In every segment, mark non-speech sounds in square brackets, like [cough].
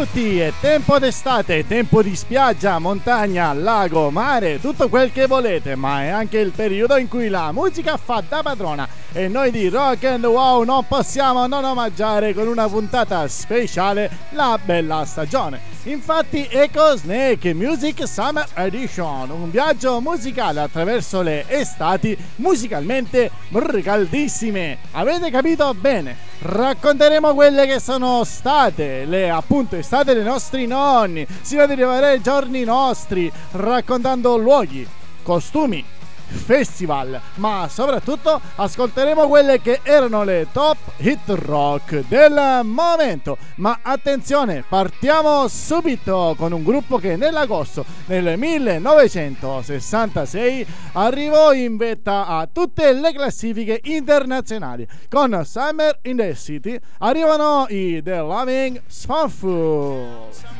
Tutti, è tempo d'estate, tempo di spiaggia, montagna, lago, mare, tutto quel che volete, ma è anche il periodo in cui la musica fa da padrona e noi di Rock and Wow non possiamo non omaggiare con una puntata speciale la bella stagione. Infatti Echo Snake Music Summer Edition, un viaggio musicale attraverso le estati musicalmente caldissime. Avete capito bene? Racconteremo quelle che sono state le appunto estate dei nostri nonni, si va ad arrivare ai giorni nostri, raccontando luoghi, costumi, festival, ma soprattutto ascolteremo quelle che erano le top hit rock del momento. Ma attenzione, partiamo subito con un gruppo che nell'agosto del 1966 arrivò in vetta a tutte le classifiche internazionali. Con Summer in the City arrivano i The Loving Spoonful.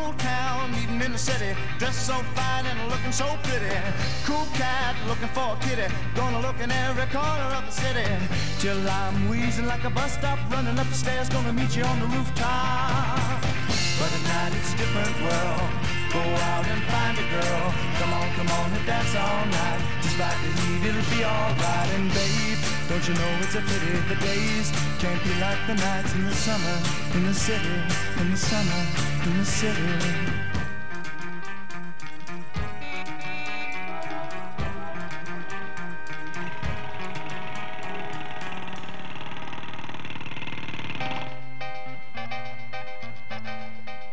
Cool town, in the city, dressed so fine and looking so pretty. Cool cat, looking for a kitty, gonna look in every corner of the city. Till I'm wheezing like a bus stop, running up the stairs, gonna meet you on the rooftop. But at night it's a different world. Go out and find a girl. Come on, come on and dance all night. Despite the heat, it'll be alright. And babe, don't you know it's a pity the days can't be like the nights in the summer, in the city, in the summer in the city.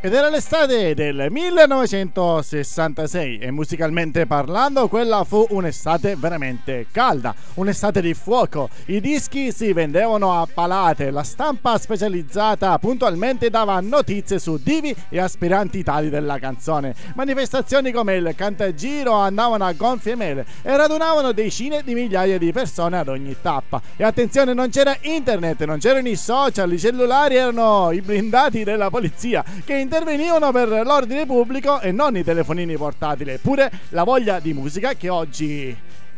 Ed era l'estate del 1966 e musicalmente parlando quella fu un'estate veramente calda, un'estate di fuoco. I dischi si vendevano a palate, la stampa specializzata puntualmente dava notizie su divi e aspiranti tali della canzone. Manifestazioni come il Cantagiro andavano a gonfie mele e radunavano decine di migliaia di persone ad ogni tappa. E attenzione, non c'era internet, non c'erano i social, i cellulari erano i blindati della polizia che intervenivano intervenivano per l'ordine pubblico e non i telefonini portatili. Eppure la voglia di musica che oggi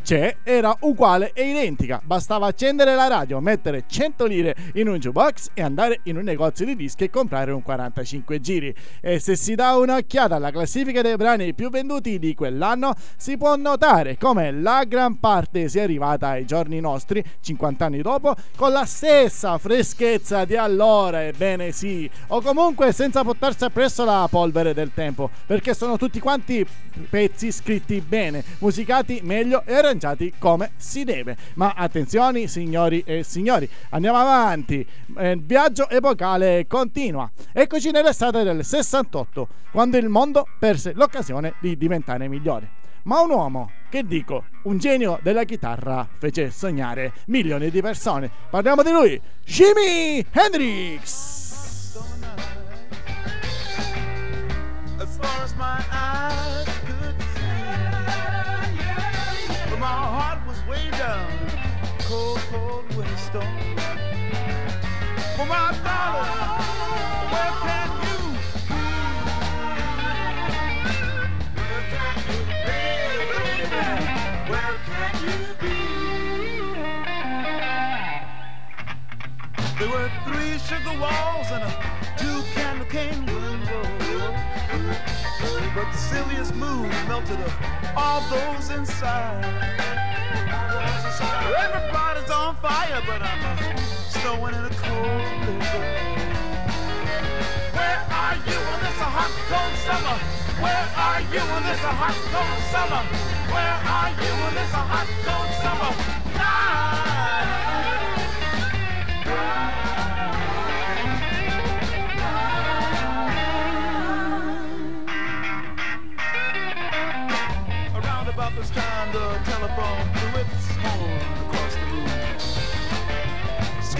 c'è era uguale e identica. Bastava accendere la radio, mettere 100 lire in un jukebox e andare in un negozio di dischi e comprare un 45 giri. E se si dà un'occhiata alla classifica dei brani più venduti di quell'anno, si può notare come la gran parte sia arrivata ai giorni nostri, 50 anni dopo, con la stessa freschezza di allora, ebbene sì, o comunque senza portarsi appresso la polvere del tempo, perché sono tutti quanti pezzi scritti bene, musicati meglio e arrangiati arrangiati come si deve. Ma attenzione signori e signori, andiamo avanti. Eh, il viaggio epocale continua. Eccoci nell'estate del 68, quando il mondo perse l'occasione di diventare migliore. Ma un uomo, che dico, un genio della chitarra, fece sognare milioni di persone. Parliamo di lui, Jimi Hendrix. As far as my eyes way down, cold, cold winter storm. For my darling, where can you be? Where can you be, Where can you be? There were three sugar walls and a two candle cane window. But silliest mood melted all those inside. Everybody's on fire, but I'm snowing in a cold blizzard. Where are you when this a hot, cold summer? Where are you when this a hot, cold summer? Where are you when this a hot, cold summer? Night. this time the telephone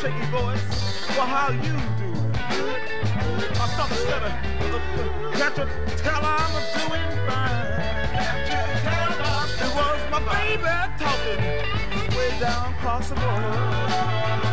shaky voice. Well, how you do? My stomach said, uh, can't you tell I'm doing fine? It was my baby talking way down across the border.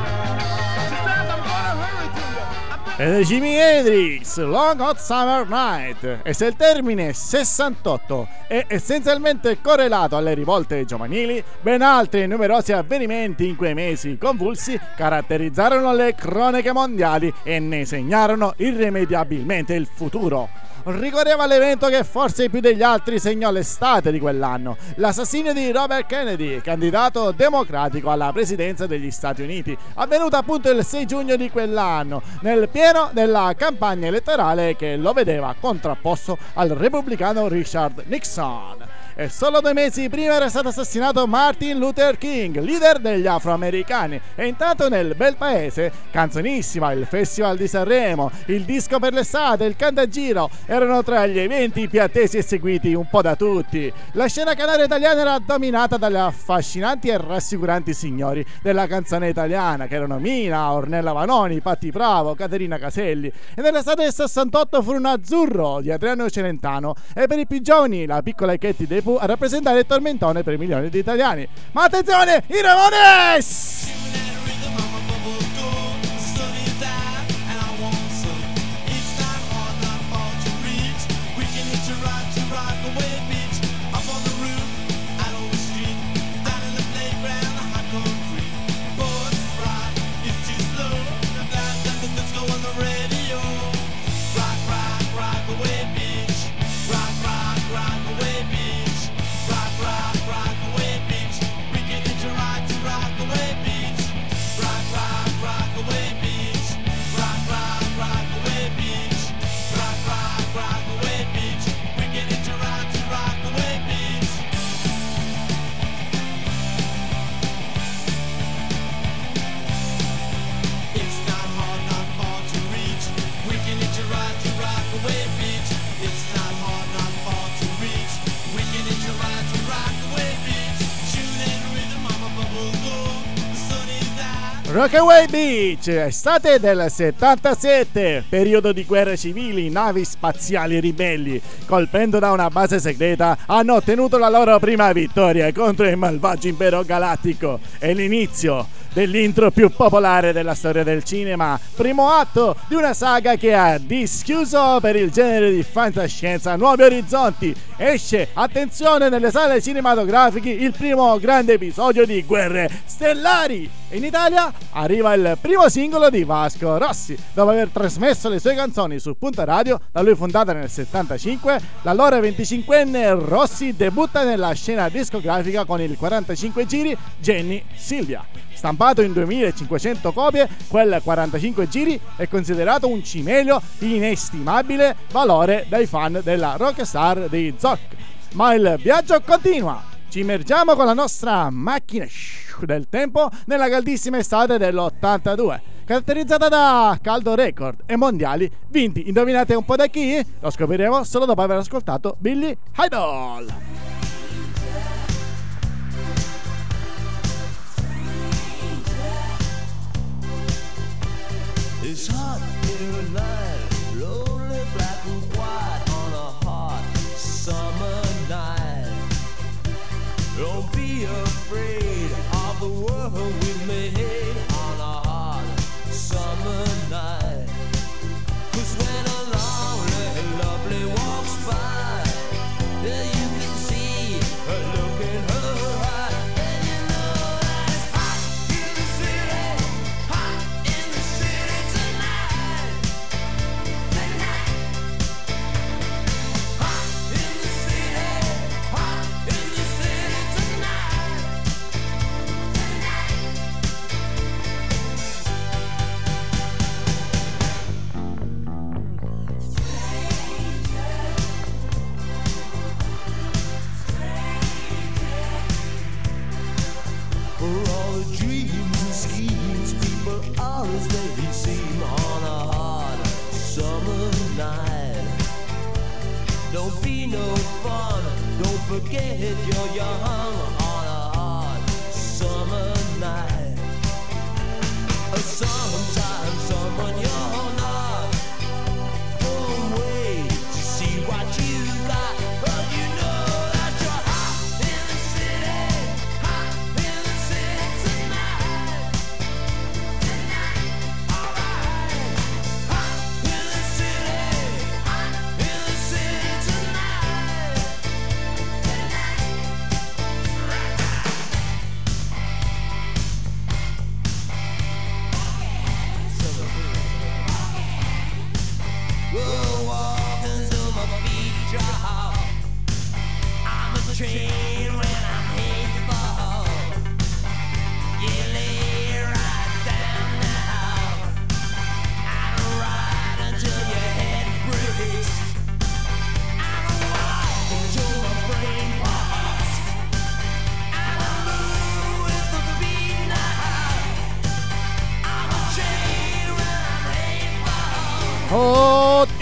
Ed è Jimi Hendrix, Long Hot Summer Night. E se il termine 68 è essenzialmente correlato alle rivolte giovanili, ben altri e numerosi avvenimenti in quei mesi convulsi caratterizzarono le cronache mondiali e ne segnarono irrimediabilmente il futuro ricorreva l'evento che forse più degli altri segnò l'estate di quell'anno, l'assassinio di Robert Kennedy, candidato democratico alla presidenza degli Stati Uniti, avvenuto appunto il 6 giugno di quell'anno, nel pieno della campagna elettorale che lo vedeva contrapposto al repubblicano Richard Nixon e solo due mesi prima era stato assassinato Martin Luther King, leader degli afroamericani. E intanto nel bel paese, canzonissima, il Festival di Sanremo, il disco per l'estate, il cantagiro erano tra gli eventi più attesi e seguiti un po' da tutti. La scena canaria italiana era dominata dalle affascinanti e rassicuranti signori della canzone italiana, che erano Mina, Ornella Vanoni, Patti Bravo, Caterina Caselli. E nell'estate del 68 furono Azzurro di Adriano Celentano e per i più giovani la piccola Chetti De a rappresentare il tormentone per milioni di italiani. Ma attenzione, i Ramones! Rockaway Beach, estate del 77, periodo di guerre civili, navi spaziali ribelli, colpendo da una base segreta, hanno ottenuto la loro prima vittoria contro il malvagio impero galattico. E l'inizio dell'intro più popolare della storia del cinema, primo atto di una saga che ha dischiuso per il genere di fantascienza nuovi orizzonti. Esce, attenzione, nelle sale cinematografiche il primo grande episodio di Guerre Stellari. In Italia arriva il primo singolo di Vasco Rossi. Dopo aver trasmesso le sue canzoni su Punta Radio, da lui fondata nel 75, l'allora 25enne Rossi debutta nella scena discografica con il 45 giri Jenny Silvia. Stampato in 2500 copie, quel 45 giri è considerato un cimelio di inestimabile valore dai fan della rockstar di Zoc. Ma il viaggio continua. Ci immergiamo con la nostra macchina del tempo nella caldissima estate dell'82 caratterizzata da caldo record e mondiali vinti. Indovinate un po' da chi? Lo scopriremo solo dopo aver ascoltato Billy Idol. It's hot here at night, lonely black and white on a hot summer night. Don't be afraid of the world don't be no fun. Don't forget you're young on a hot summer night. Sometimes someone you're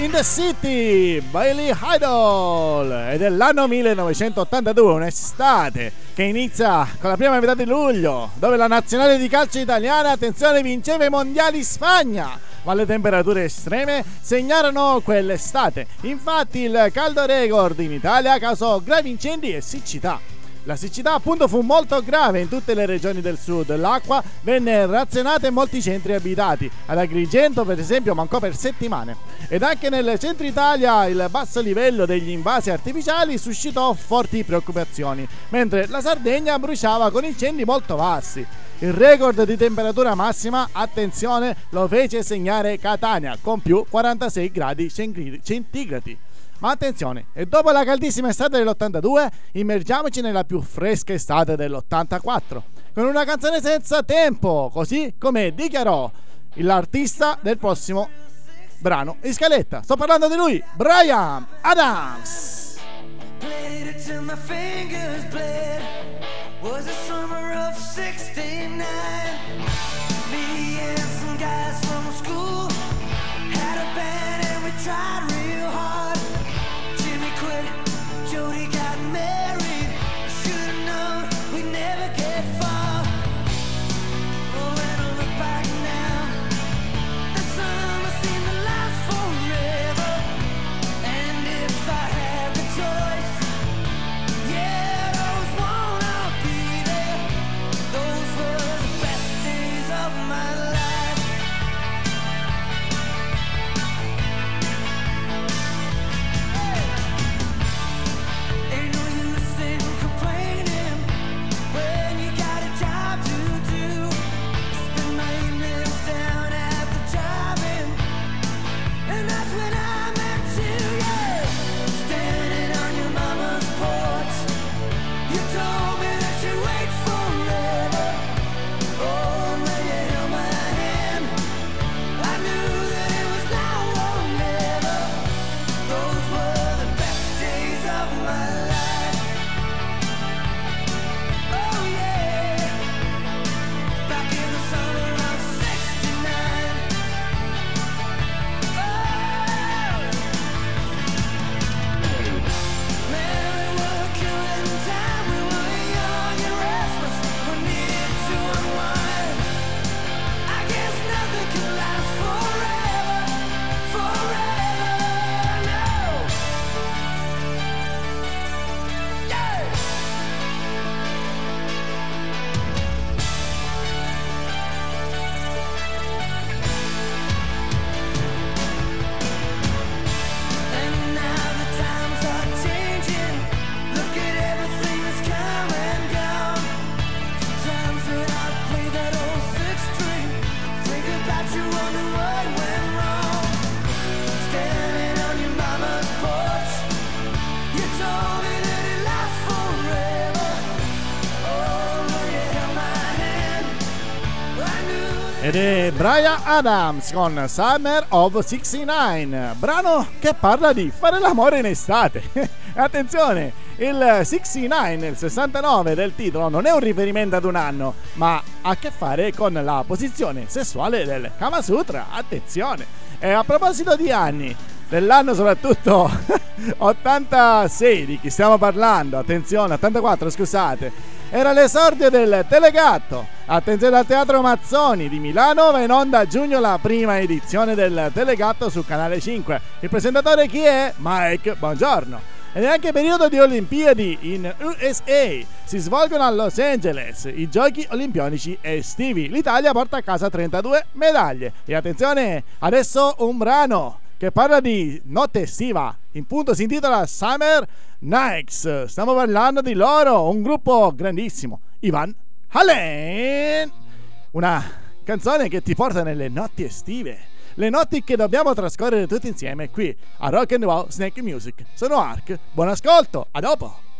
in the City, Bailey Idol. Ed è l'anno 1982, un'estate che inizia con la prima metà di luglio, dove la nazionale di calcio italiana, attenzione, vinceva i mondiali in Spagna. Ma le temperature estreme segnarono quell'estate. Infatti il caldo record in Italia causò gravi incendi e siccità. La siccità appunto fu molto grave in tutte le regioni del sud, l'acqua venne razionata in molti centri abitati, ad Agrigento per esempio mancò per settimane ed anche nel centro Italia il basso livello degli invasi artificiali suscitò forti preoccupazioni, mentre la Sardegna bruciava con incendi molto vasti. Il record di temperatura massima, attenzione, lo fece segnare Catania con più 46 gradi centigradi. Ma attenzione, e dopo la caldissima estate dell'82, immergiamoci nella più fresca estate dell'84, con una canzone senza tempo, così come dichiarò l'artista del prossimo brano in scaletta. Sto parlando di lui, Brian Adams. Played it till my fingers bled. Was the summer of 69. Adams con Summer of 69, brano che parla di fare l'amore in estate. [laughs] Attenzione, il 69, il 69 del titolo, non è un riferimento ad un anno, ma ha a che fare con la posizione sessuale del Kama Sutra. Attenzione! E a proposito di anni, dell'anno soprattutto [laughs] 86 di chi stiamo parlando, attenzione, 84 scusate, era l'esordio del Telegatto. Attenzione al Teatro Mazzoni di Milano, va in onda a giugno la prima edizione del Telegatto su Canale 5. Il presentatore chi è? Mike, buongiorno. Ed è anche periodo di Olimpiadi in USA. Si svolgono a Los Angeles i giochi olimpionici estivi. L'Italia porta a casa 32 medaglie. E attenzione, adesso un brano che parla di notte estiva. In punto si intitola Summer Nights. Stiamo parlando di loro, un gruppo grandissimo. Ivan Halen. Una canzone che ti porta nelle notti estive le notti che dobbiamo trascorrere tutti insieme qui a Rock and Roll Snake Music. Sono Ark, buon ascolto, a dopo!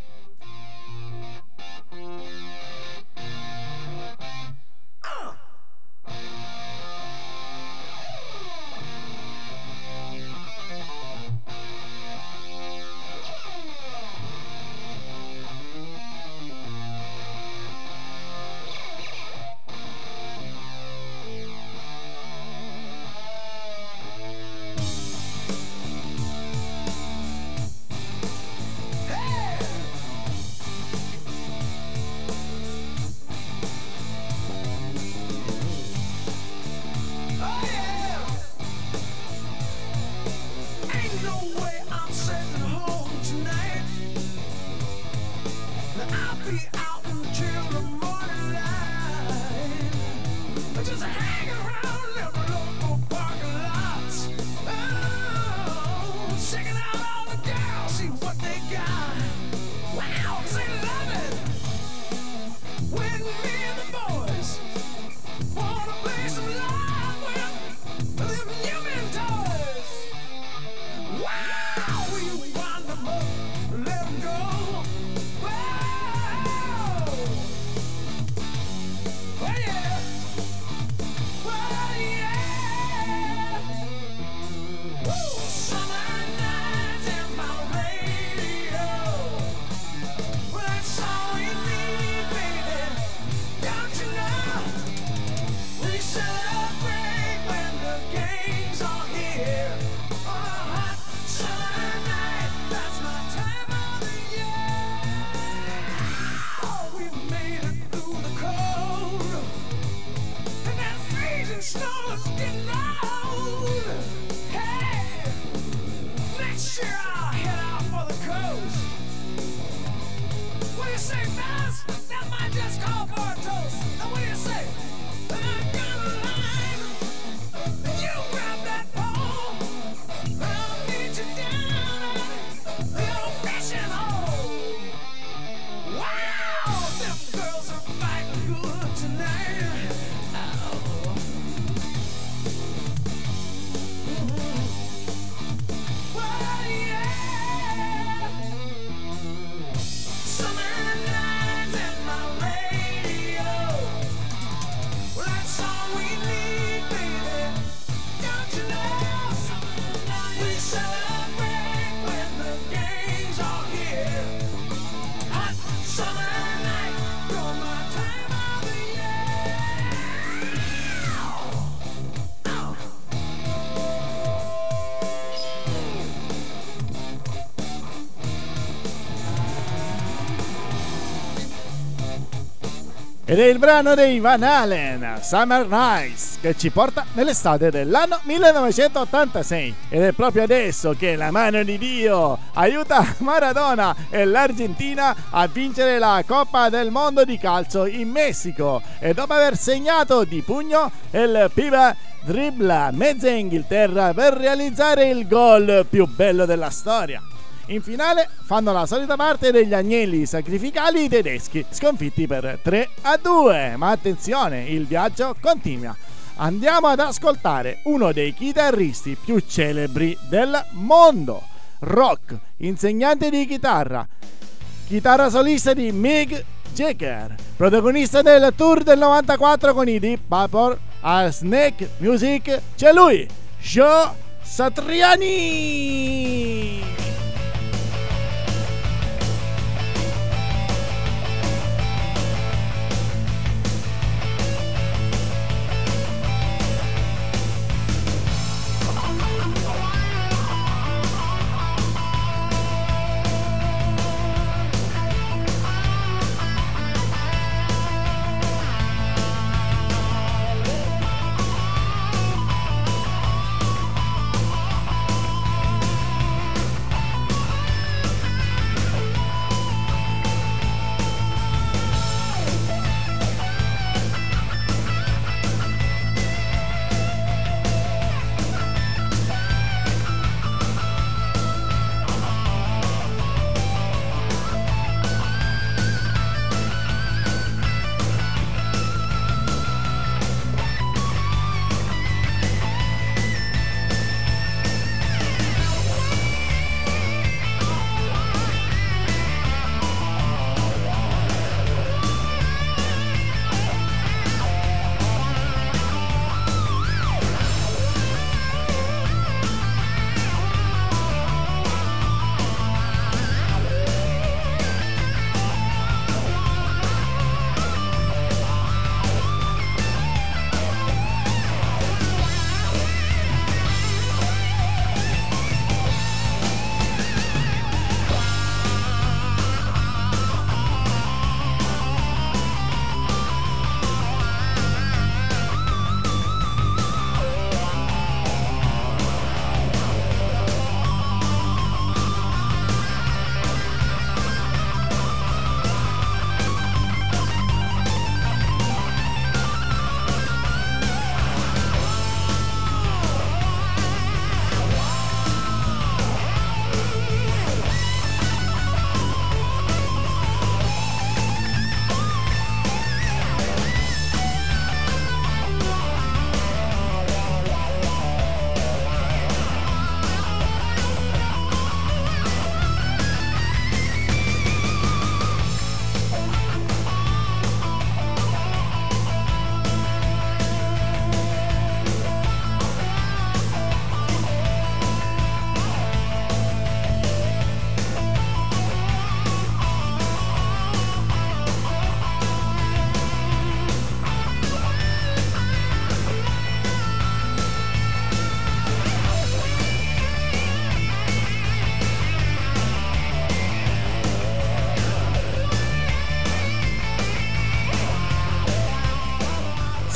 Albertos, and we Ed è il brano dei Van Halen, Summer Nights, che ci porta nell'estate dell'anno 1986. Ed è proprio adesso che la mano di Dio aiuta Maradona e l'Argentina a vincere la Coppa del Mondo di calcio in Messico. E dopo aver segnato di pugno, il Piva dribbla mezza Inghilterra per realizzare il gol più bello della storia. In finale fanno la solita parte degli agnelli sacrificali tedeschi, sconfitti per 3 a 2. Ma attenzione, il viaggio continua. Andiamo ad ascoltare uno dei chitarristi più celebri del mondo. Rock, insegnante di chitarra, chitarra solista di Mick Jagger, protagonista del tour del 94 con i Deep Purple a Snake Music, c'è lui, Joe Satriani!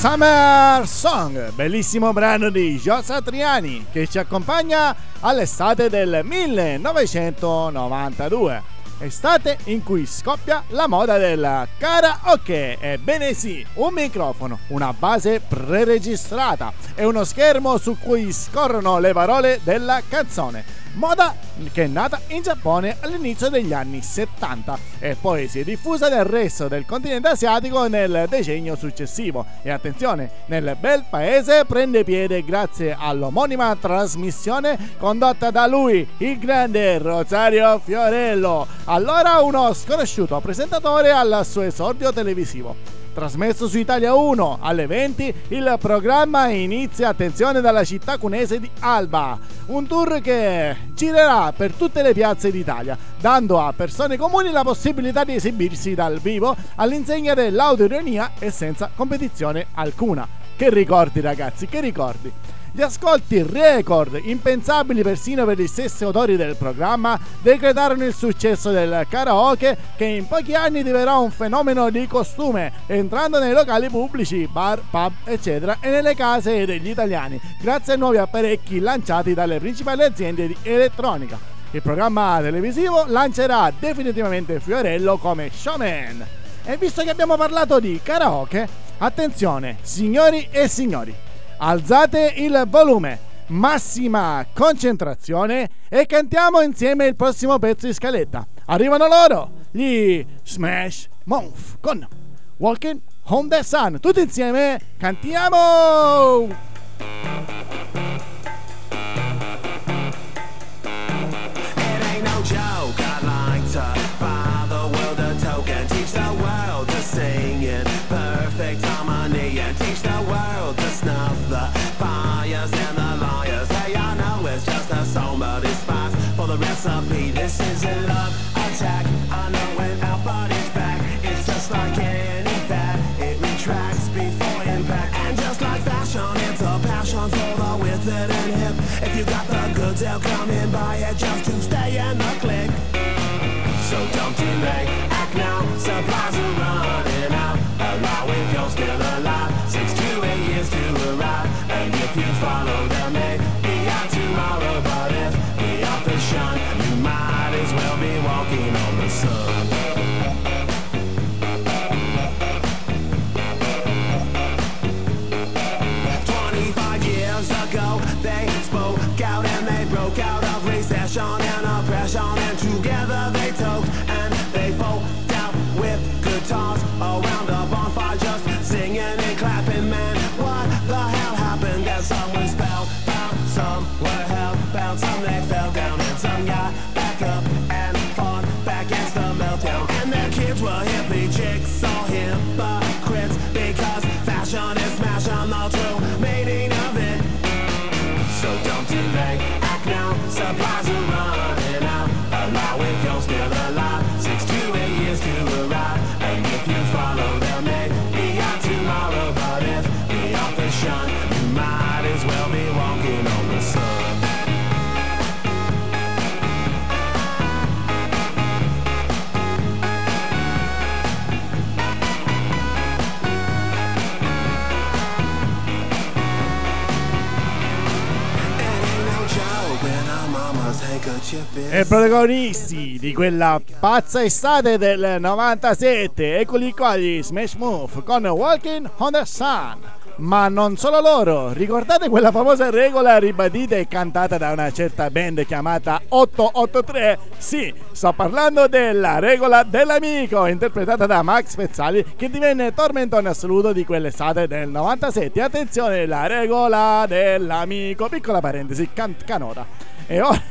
Summer Song, bellissimo brano di Gio Satriani che ci accompagna all'estate del 1992. Estate in cui scoppia la moda del karaoke. Ebbene sì, un microfono, una base preregistrata e uno schermo su cui scorrono le parole della canzone moda che è nata in Giappone all'inizio degli anni 70 e poi si è diffusa nel resto del continente asiatico nel decennio successivo. E attenzione, nel bel paese prende piede grazie all'omonima trasmissione condotta da lui, il grande Rosario Fiorello, allora uno sconosciuto presentatore al suo esordio televisivo. Trasmesso su Italia 1 alle 20, il programma inizia, attenzione, dalla città cunese di Alba. Un tour che girerà per tutte le piazze d'Italia, dando a persone comuni la possibilità di esibirsi dal vivo all'insegna dell'autoironia e senza competizione alcuna. Che ricordi ragazzi, che ricordi! Gli ascolti record, impensabili persino per gli stessi autori del programma, decretarono il successo del karaoke che in pochi anni diverrà un fenomeno di costume, entrando nei locali pubblici, bar, pub, eccetera, e nelle case degli italiani, grazie ai nuovi apparecchi lanciati dalle principali aziende di elettronica. Il programma televisivo lancerà definitivamente Fiorello come showman. E visto che abbiamo parlato di karaoke, attenzione, signori e signori, alzate il volume, massima concentrazione e cantiamo insieme il prossimo pezzo di scaletta. Arrivano loro, gli Smash Mouth con Walking Home the Sun. Tutti insieme cantiamo! Recipe. This is a love attack. I know when our body's back, it's just like any fad. It retracts before impact, and just like fashion, it's a passion for the withered and hip. If you got the goods, they'll come and buy it just to stay in the click. E protagonisti di quella pazza estate del 97, eccoli qua gli Smash Move con Walking on the Sun. Ma non solo loro, ricordate quella famosa regola ribadita e cantata da una certa band chiamata 883? Sì, sto parlando della regola dell'amico, interpretata da Max Pezzali, che divenne tormentone assoluto di quell'estate del 97. Attenzione, la regola dell'amico, piccola parentesi, can- canora. E ora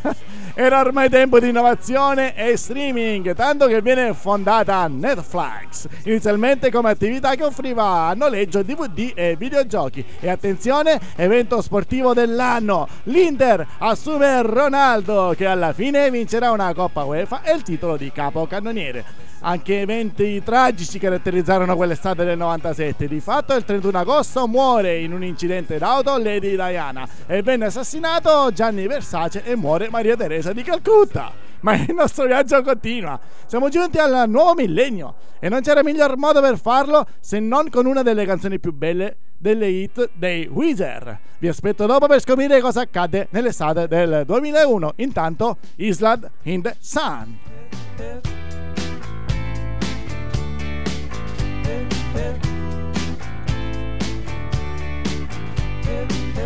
era ormai tempo di innovazione e streaming, tanto che viene fondata Netflix, inizialmente come attività che offriva noleggio DVD e videogiochi. E attenzione, evento sportivo dell'anno, l'Inter assume Ronaldo che alla fine vincerà una Coppa UEFA e il titolo di capocannoniere. Anche eventi tragici caratterizzarono quell'estate del 97. Di fatto, il 31 agosto muore in un incidente d'auto Lady Diana e venne assassinato Gianni Versace e muore Maria Teresa di Calcutta. Ma il nostro viaggio continua. Siamo giunti al nuovo millennio e non c'era miglior modo per farlo se non con una delle canzoni più belle delle hit dei Weezer. Vi aspetto dopo per scoprire cosa accade nell'estate del 2001. Intanto, Island in the Sun.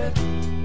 it.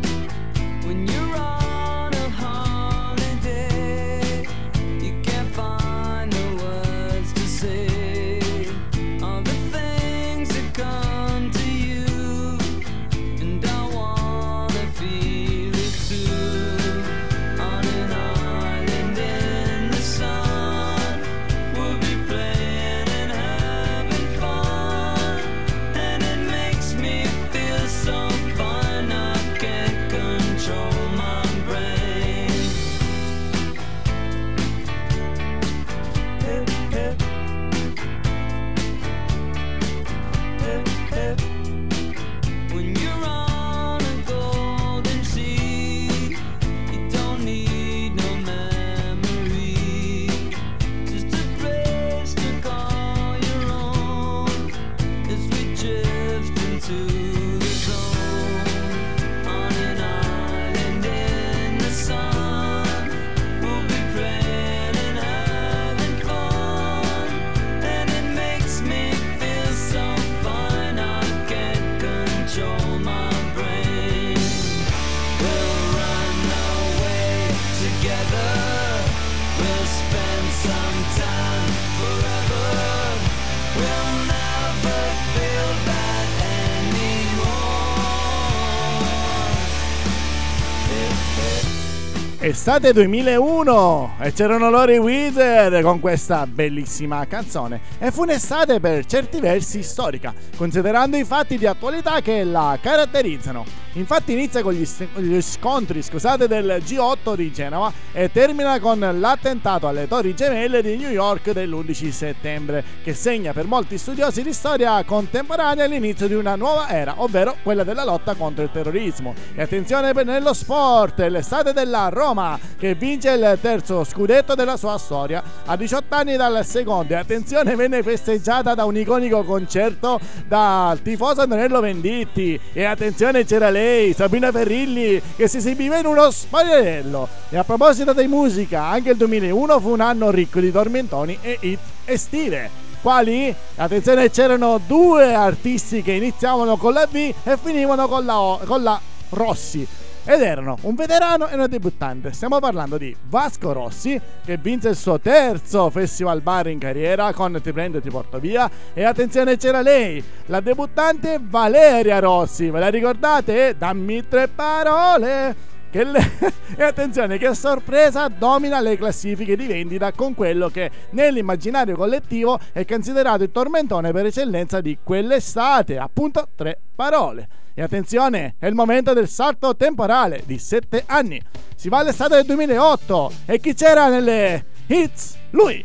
Estate 2001 e c'erano loro i Weezer con questa bellissima canzone e fu un'estate per certi versi storica, considerando i fatti di attualità che la caratterizzano. Infatti inizia con gli, gli scontri scusate, del G8 di Genova e termina con l'attentato alle Torri Gemelle di New York dell'11 settembre, che segna per molti studiosi di storia contemporanea l'inizio di una nuova era, ovvero quella della lotta contro il terrorismo. E attenzione nello sport, l'estate della Roma, che vince il terzo scudetto della sua storia a 18 anni dal secondo. E attenzione, venne festeggiata da un iconico concerto dal tifoso Antonello Venditti. E attenzione, c'era lei, Sabina Ferrilli, che si esibiva in uno spogliarello. E a proposito di musica, anche il 2001 fu un anno ricco di tormentoni e hit estive. Quali? Attenzione, c'erano due artisti che iniziavano con la V e finivano con la, O- con la Rossi. Ed erano un veterano e una debuttante. Stiamo parlando di Vasco Rossi, che vinse il suo terzo festival bar in carriera con Ti prendo e ti porto via. E attenzione, c'era lei, la debuttante Valeria Rossi. Ve la ricordate? Dammi tre parole. Le- [laughs] e attenzione che sorpresa domina le classifiche di vendita con quello che nell'immaginario collettivo è considerato il tormentone per eccellenza di quell'estate, appunto tre parole. E attenzione, è il momento del salto temporale di 7 anni. Si va all'estate del 2008 e chi c'era nelle hits? Lui,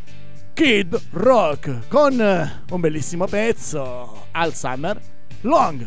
Kid Rock, con un bellissimo pezzo, Al Summer Long.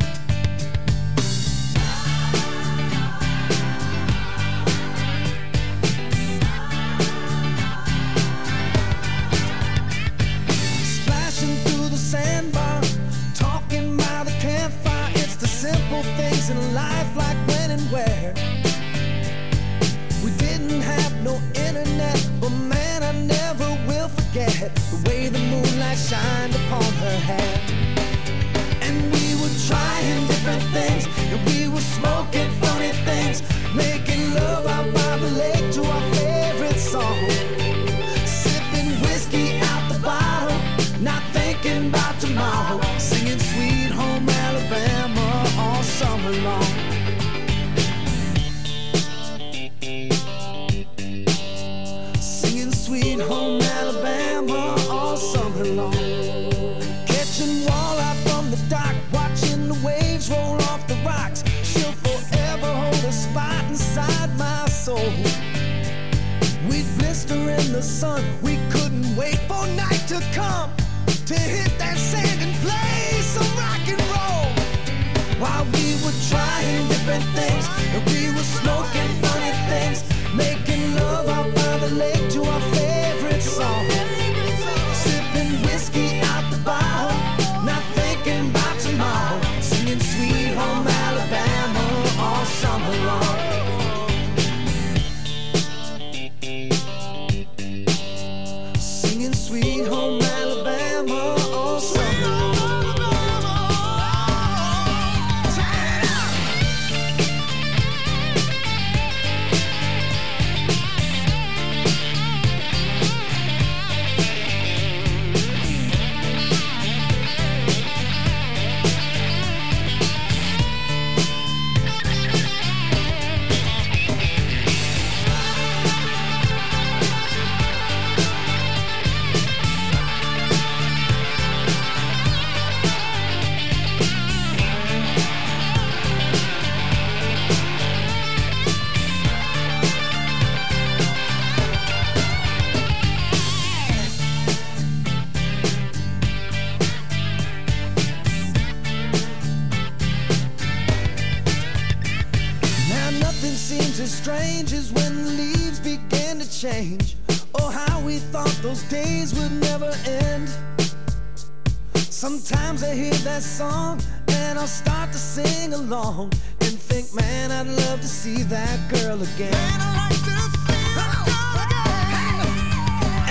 Start to sing along and think, man, I'd love to see that girl again.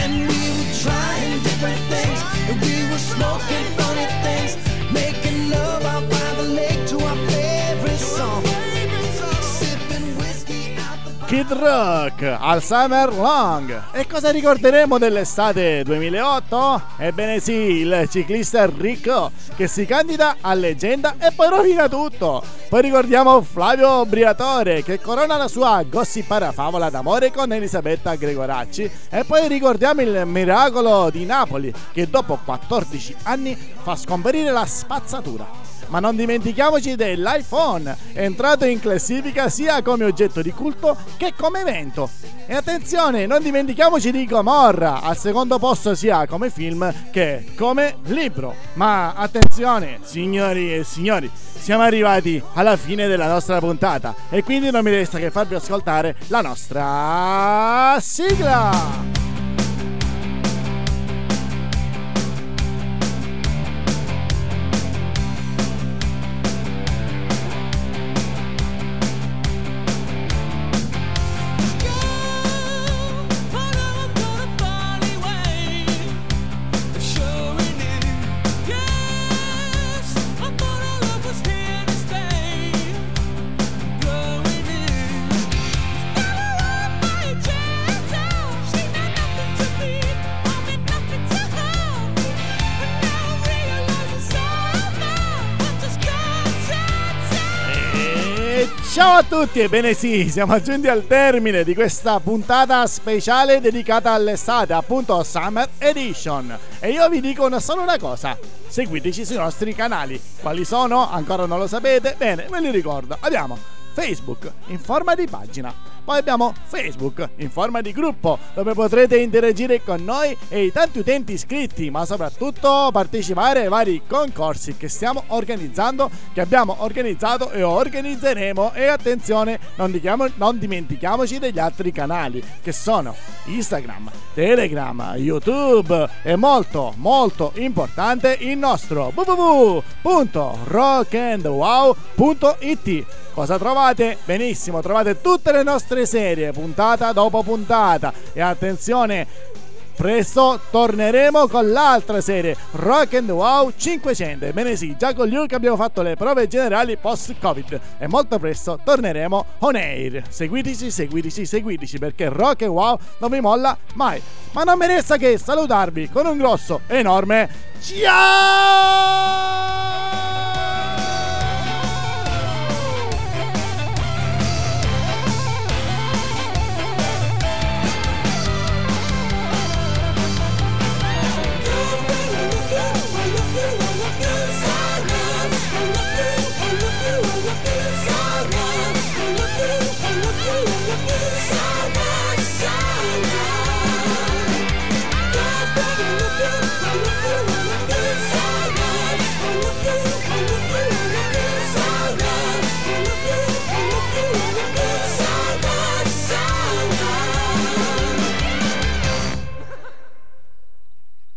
And we were trying different things, and we were smoking funny things, Kid Rock al Summer Long. E cosa ricorderemo dell'estate 2008? Ebbene sì, il ciclista Ricco che si candida a leggenda e poi rovina tutto. Poi ricordiamo Flavio Briatore che corona la sua gossipara favola d'amore con Elisabetta Gregoracci. E poi ricordiamo il miracolo di Napoli che dopo 14 anni fa scomparire la spazzatura. Ma non dimentichiamoci dell'iPhone, entrato in classifica sia come oggetto di culto che come evento. E attenzione, non dimentichiamoci di Gomorra, al secondo posto sia come film che come libro. Ma attenzione, signori e signori, siamo arrivati alla fine della nostra puntata e quindi non mi resta che farvi ascoltare la nostra sigla. Ciao a tutti, ebbene sì, siamo giunti al termine di questa puntata speciale dedicata all'estate, appunto Summer Edition. E io vi dico solo una cosa, seguiteci sui nostri canali. Quali sono? Ancora non lo sapete? Bene, ve li ricordo. Abbiamo Facebook in forma di pagina. Poi abbiamo Facebook in forma di gruppo dove potrete interagire con noi e i tanti utenti iscritti, ma soprattutto partecipare ai vari concorsi che stiamo organizzando, che abbiamo organizzato e organizzeremo. E attenzione, non, dichiamo- non dimentichiamoci degli altri canali che sono Instagram, Telegram, YouTube e molto molto importante il nostro www.rockandwow.it Cosa trovate? Benissimo, trovate tutte le nostre serie, puntata dopo puntata. E attenzione, presto torneremo con l'altra serie, Rock and Wow 500. Ebbene sì, già con Luke abbiamo fatto le prove generali post-Covid e molto presto torneremo on air. Seguiteci, seguiteci, seguiteci perché Rock and Wow non vi molla mai. Ma non mi resta che salutarvi con un grosso, enorme ciao!